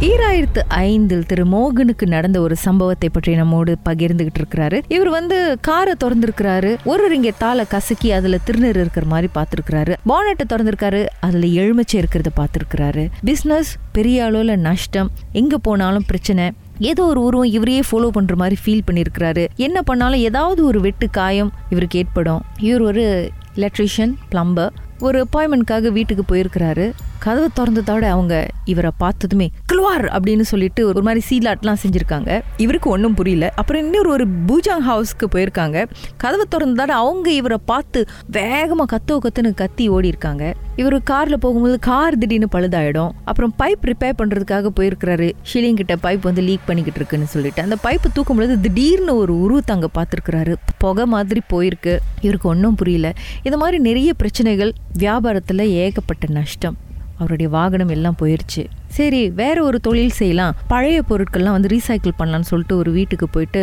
ஈராயிரத்து ஐந்தில் திரு மோகனுக்கு நடந்த ஒரு சம்பவத்தை பற்றி நம்மோடு பகிர்ந்துகிட்டு இருக்கிறாரு. இவர் வந்து காரை திறந்திருக்கிறாரு. ஒரு ரிங்க தாளை கசக்கி அதுல திருநீர் இருக்கிற மாதிரி பார்த்திருக்கிறாரு. பானட்டை திறந்திருக்காரு. அதுல எலுமிச்சை இருக்கிறத பார்த்திருக்கிறாரு. பிசினஸ் பெரிய அளவுல நஷ்டம். எங்க போனாலும் பிரச்சனை. ஏதோ ஒரு உருவம் இவரையே ஃபாலோ பண்ற மாதிரி ஃபீல் பண்ணியிருக்கிறாரு என்ன பண்ணாலும் ஏதாவது ஒரு வெட்டு காயம் இவருக்கு ஏற்படும். இவர் ஒரு எலக்ட்ரிஷியன் பிளம்பர் ஒரு அப்பாயின்மெண்ட்காக வீட்டுக்கு போயிருக்கிறாரு. கதவை திறந்ததோட அவங்க இவரை பார்த்ததுமே கிளுவார் அப்படின்னு சொல்லிட்டு ஒரு மாதிரி சீலாட்லாம் செஞ்சிருக்காங்க. இவருக்கு ஒன்றும் புரியல. அப்புறம் இன்னொரு ஒரு பூஜாங் ஹவுஸ்க்கு போயிருக்காங்க. கதவை திறந்ததோட அவங்க இவரை பார்த்து வேகமாக கத்தோ கத்துன்னு கத்தி ஓடி இருக்காங்க இவர் காரில் போகும்போது கார் திடீர்னு பழுதாயிடும். அப்புறம் பைப் ரிப்பேர் பண்ணுறதுக்காக போயிருக்கிறாரு. ஷிலிங் கிட்ட பைப் வந்து லீக் பண்ணிக்கிட்டு இருக்குன்னு சொல்லிட்டு. அந்த பைப்பு தூக்கும் பொழுது திடீர்னு ஒரு உருவத்தை அங்கே பார்த்துருக்குறாரு. புகை மாதிரி போயிருக்கு. இவருக்கு ஒன்றும் புரியல. இது மாதிரி நிறைய பிரச்சனைகள் வியாபாரத்தில் ஏகப்பட்ட நஷ்டம். அவருடைய வாகனம் எல்லாம் போயிடுச்சு சரி வேற ஒரு தொழில் செய்யலாம். பழைய பொருட்கள்லாம் வந்து ரீசைக்கிள் பண்ணலான்னு சொல்லிட்டு ஒரு வீட்டுக்கு போயிட்டு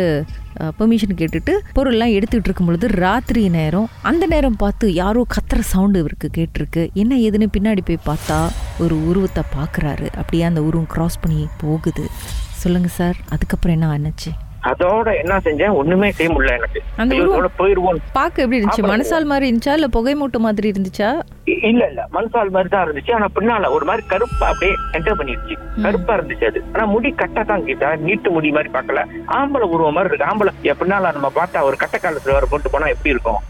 பெர்மிஷன் கேட்டுட்டு பொருள்லாம் எடுத்துக்கிட்டு இருக்கும் பொழுது ராத்திரி நேரம் அந்த நேரம் பார்த்து யாரோ கத்துற சவுண்டு இவருக்கு கேட்டிருக்கு. என்ன ஏதுன்னு பின்னாடி போய் பார்த்தா ஒரு உருவத்தை பார்க்குறாரு. அப்படியே அந்த உருவம் கிராஸ் பண்ணி போகுது. சொல்லுங்கள் சார் அதுக்கப்புறம் என்ன ஆனுச்சு? அதோட என்ன செஞ்சேன்? ஒண்ணுமே செய்ய முடியல எனக்கு. போயிருவோம் பார்க்க எப்படி இருந்துச்சு? மனசால் மாதிரி இருந்துச்சா? இல்லை புகை மூட்டை மாதிரி இருந்துச்சா? இல்ல இல்ல. மண்சால் மாதிரி தான் இருந்துச்சு. ஆனா பின்னால ஒரு மாதிரி கருப்பா அப்படியே என்டர் பண்ணிருச்சு. கருப்பா இருந்துச்சு அது. ஆனா முடி கட்டா தான் கீதா நீட்டு முடி மாதிரி பார்க்கல. ஆம்பளை உருவம் மாதிரி இருக்கு. ஆம்பளை பின்னால நம்ம பார்த்தா ஒரு கட்ட காலத்துல வர கொண்டு போனா எப்படி இருக்கும்?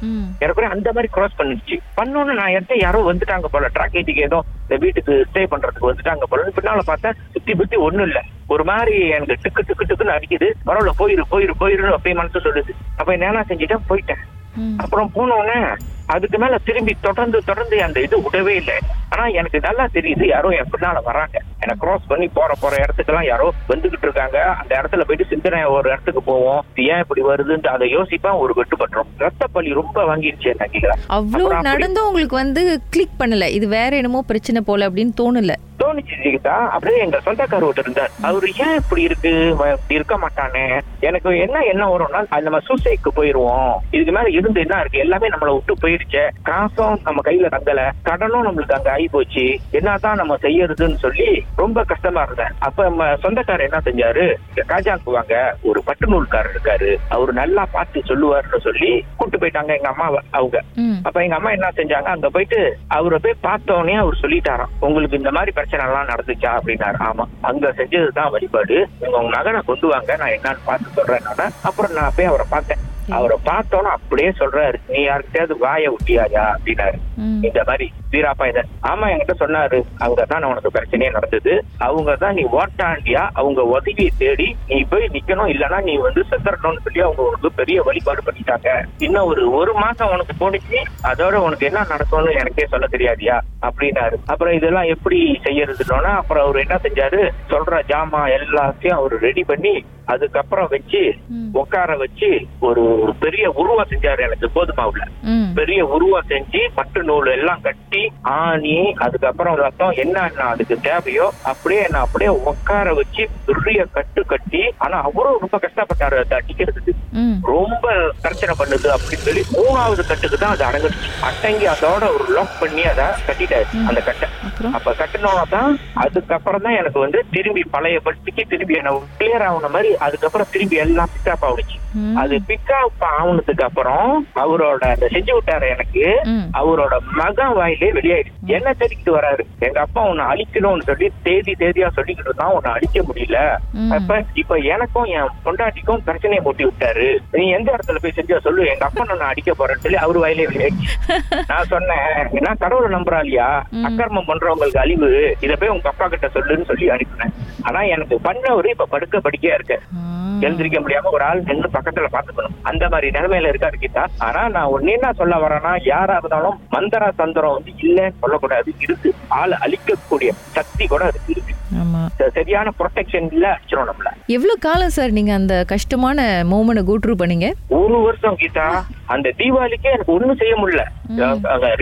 எனக்கு அந்த மாதிரி கிராஸ் பண்ணிடுச்சு பண்ணோன்னு நான் எடுத்து யாரோ வந்துட்டாங்க போல. டிராக்கேஜுக்கு ஏதோ இந்த வீட்டுக்கு ஸ்டே பண்றதுக்கு வந்துட்டாங்க போல. பின்னால பார்த்தா சுத்தி புத்தி ஒண்ணும் இல்ல. ஒரு மாதிரி எனக்கு டிக்கு டிக்கு டிக்குன்னு அடிக்குது. பரவாயில்ல போயிரு போயிரு போயிருன்னு அப்படியே மனசு சொல்லுது. அப்ப என்ன செஞ்சுட்டேன்? போயிட்டேன். அப்புறம் போனோடனே அதுக்கு மேல திரும்பி தொடர்ந்து தொடர்ந்து அந்த இது விடவே இல்லை. ஆனா எனக்கு நல்லா தெரியுது யாரோ என் பின்னால வராங்க. என்ன கிராஸ் பண்ணி போற போற இடத்துக்கெல்லாம் யாரோ வந்துகிட்டு இருக்காங்க. அந்த இடத்துல போயிட்டு சிந்தனை ஒரு இடத்துக்கு போவோம். ஏன் இப்படி வருதுன்னு அதை யோசிப்பா ஒரு வெட்டுப்பட்டுரும். ரத்த பலி ரொம்ப வாங்கிருச்சு என்ன கேக்குறேன் அவ்வளோ அப்புறம் அப்படி- நடந்தும் உங்களுக்கு வந்து கிளிக் பண்ணல. இது வேற என்னமோ பிரச்சனை போல அப்படின்னு தோணல. ஜீவிதா அப்படியே எங்க சொந்தக்கார ஒருத்தர் இருந்தார். அவரு ஏன் இப்படி இருக்கு? இப்படி இருக்க மாட்டானே. எனக்கு என்ன என்ன வரும்னா அது நம்ம சூசைக்கு போயிருவோம். இதுக்கு மேல இருந்து என்ன இருக்கு? எல்லாமே நம்மளை விட்டு போயிருச்சு காசும் நம்ம கையில தங்கல. கடனும் நம்மளுக்கு அங்க ஆகி போச்சு. என்னதான் நம்ம செய்யறதுன்னு சொல்லி ரொம்ப கஷ்டமா இருந்தேன். அப்ப நம்ம சொந்தக்காரர் என்ன செஞ்சாரு? காஜாக்கு வாங்க ஒரு பட்டு நூல்காரர் இருக்காரு. அவரு நல்லா பார்த்து சொல்லுவாருன்னு சொல்லி கூட்டு போயிட்டாங்க எங்க அம்மாவை அவங்க. அப்ப எங்க அம்மா என்ன செஞ்சாங்க? அங்க போயிட்டு அவரை போய் பார்த்தோன்னே அவர் சொல்லிட்டாராம். உங்களுக்கு இந்த மாதிரி பிரச்சனை எல்லாம் நடந்துச்சா அப்படின்னாரு. ஆமா. அங்க செஞ்சதுதான் வழிபாடு. நீங்க உங்க மகனை கொண்டு வாங்க. நான் என்னன்னு பார்த்து சொல்றேன் நானு. அப்புறம் நான் போய் அவரை பார்த்தேன். அவரை பார்த்தோன்னு அப்படியே சொல்றாரு. நீ யாருக்கிட்டயாவது வாயை விட்டியாயா அப்படின்னாரு. இந்த மாதிரி வீராப்பா இத. ஆமா என்கிட்ட சொன்னாரு. அங்கதான் உனக்கு பிரச்சனையே நடந்தது. அவங்க தான் நீ ஓட்டாண்டியா? அவங்க உதவியை தேடி நீ போய் நிக்கணும். இல்லனா நீ வந்து செத்துறணும்னு சொல்லி அவங்க உனக்கு பெரிய வழிபாடு பண்ணிட்டாங்க. இன்னும் ஒரு ஒரு மாசம் உனக்கு போனிச்சு அதோட உனக்கு என்ன நடக்கும்னு எனக்கே சொல்ல தெரியாதியா? அப்படின்னாரு. அப்புறம் இதெல்லாம் எப்படி செய்யறதுன்னா அப்புறம் அவர் என்ன செஞ்சாரு? சொல்ற ஜாமா எல்லாத்தையும் அவர் ரெடி பண்ணி அதுக்கப்புறம் வச்சு. உட்கார வச்சு ஒரு பெரிய உருவம் செஞ்சாரு எனக்கு கோதுமாவுல. பெரிய உருவம் செஞ்சு பட்டு நூல் எல்லாம் கட்டி ஆணி அதுக்கப்புறம் ரத்தம் என்னென்ன அதுக்கு தேவையோ அப்படியே என்ன அப்படியே உட்கார வச்சு பெரிய கட்டு கட்டி ஆனா அவரும் ரொம்ப கஷ்டப்பட்டாரு அதை அடிக்கிறதுக்கு. ரொம்ப பிரச்சனை பண்ணுது அப்படின்னு சொல்லி மூணாவது கட்டுக்கு தான் அது அடங்குச்சு அடங்கி அதோட ஒரு லாக் பண்ணி அதை கட்டிட்டாரு அந்த கட்டை அப்ப கட்டினோட தான் அதுக்கப்புறம் தான் எனக்கு வந்து திரும்பி பழைய பட்டிக்கு திரும்பி என்ன கிளியர் ஆகுன மாதிரி அதுக்கப்புறம் திரும்பி எல்லாம் பிக்கப் ஆகுச்சு. அது பிக்கப் ஆகுனதுக்கு அப்புறம் அவரோட அந்த செஞ்சு விட்டாரு எனக்கு. அவரோட மகன் வாயிலே வெளியாயிடுச்சு. என்ன தேடிக்கிட்டு வராரு? எங்க அப்பா உன்னை அழிக்கணும்னு சொல்லி தேதி தேதியா சொல்லிக்கிட்டு இருந்தான் உன்னை அழிக்க முடியல. அப்ப இப்ப எனக்கும் என் பொண்டாட்டிக்கும் பிரச்சனையை மூட்டி விட்டாரு. நீ எந்த இடத்துல போய் செஞ்சா சொல்லு. எங்க அப்பா நான் அடிக்க போறேன்னு சொல்லி அவர் வாயிலே வெளியாயிடுச்சு. நான் சொன்னேன் நான் கடவுளை நம்புறா ம். அக்கிரமம் பண்றவங்களுக்கு அழிவு. இத போய் உங்க அப்பா கிட்ட சொல்லுன்னு சொல்லி அனுப்பினேன். ஆனா எனக்கு பண்ணவரு இப்ப படுக்க படிக்கையா இருக்கு. எழுந்திருக்க முடியாம ஒரு ஆள் நின்று பக்கத்துல பாத்துக்கணும் அந்த மாதிரி நிலைமையில இருக்காரு கீதா. ஆனா நான் ஒன்னு என்ன சொல்ல வரேன்னா யாரா இருந்தாலும் மந்திர தந்திரம் வந்து இல்லைன்னு சொல்லக்கூடாது. இருக்கு. ஆளை அழிக்கக்கூடிய சக்தி கூட அதுக்கு இருக்கு. சரியான ப்ரொடெக்ஷன் இல்ல அடிச்சிடும் நம்மள. எவ்வளவு காலம் சார் நீங்க அந்த கஷ்டமான மூமெண்ட் கூட்ரு பண்ணீங்க? ஒரு வருஷம் கீதா அந்த தீபாவளிக்கே எனக்கு ஒண்ணும் செய்ய முடியல.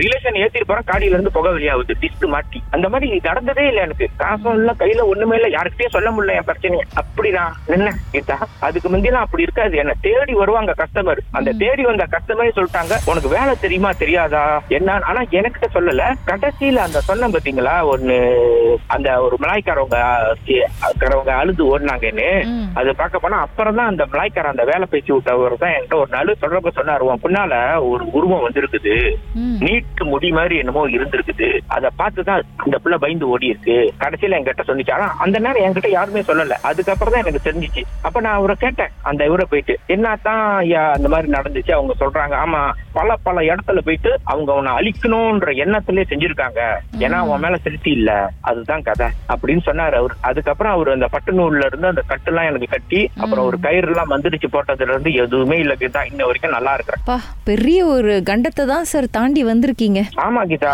ரிலேஷன் ஏத்திட்டு போறேன் காடியில இருந்து புகை வெளியாகுது டிஸ்ட் மாட்டி. அந்த மாதிரி நடந்ததே இல்ல எனக்கு. காசும் இல்ல கையில ஒண்ணுமே இல்ல யாருக்கிட்டயும் சொல்ல முடியல என் பிரச்சனையை. அப்படிதான் என்ன கீதா? அதுக்கு முந்தியெல்லாம் அப்படி இருக்காது. என்ன தேடி வருவாங்க கஸ்டமர் அந்த தேடி வந்த கஸ்டமரே சொல்லிட்டாங்க உனக்கு வேலை தெரியுமா தெரியாதா? என்ன ஆனா எனக்கிட்ட சொல்லல. கடைசியில அந்த சொன்ன பாத்தீங்களா ஒண்ணு அந்த ஒரு மலாய்க்காரவங்க காரவங்க அழுது ஓடினாங்கன்னு. அது பார்க்க போனா அப்புறம் தான் அந்த மலாய்க்கார அந்த வேலை பேசி விட்டவர் தான் என்கிட்ட ஒரு நாள் சொல்றப்ப சொன்னாரு. உன் பின்னால ஒரு உருவம் வந்திருக்குது. நீட்டு முடி மாதிரி என்னமோ இருந்திருக்குது. அதை பார்த்துதான் அந்த பிள்ளை பயந்து ஓடி இருக்கு கடைசியில என்கிட்ட சொன்னிச்சு. ஆனா அந்த நேரம் என்கிட்ட யாருமே சொல்லல. அதுக்கப்புறம் தான் எனக்கு தெரிஞ்சிச்சு. அப்ப நான் அவரை கேட்டேன். அந்த இவரை போயிட்டு என்னத்தான் அந்த மாதிரி நடந்துச்சு? அவங்க சொல்றாங்க. ஆமா பல பல இடத்துல போயிட்டு அவங்க அவனை அழிக்கணும்ன்ற எண்ணத்திலே செஞ்சிருக்காங்க. ஏன்னா அவன் மேல திருப்தி இல்ல. அதுதான் கதை. அப்படின்னு சொன்னாரு அவர். அதுக்கப்புறம் அவர் அந்த பட்டு நூல்ல இருந்து அந்த கட்டுலாம் எனக்கு கட்டி அப்புறம் ஒரு கயிறு எல்லாம் மந்திரிச்சு போட்டதுல இருந்து எதுவுமே இல்ல கீதா. இன்ன வரைக்கும் நல்லா இருக்கிறேன். பெரிய ஒரு கண்டத்தை தான் சார் தாண்டி வந்திருக்கீங்க. ஆமா கீதா.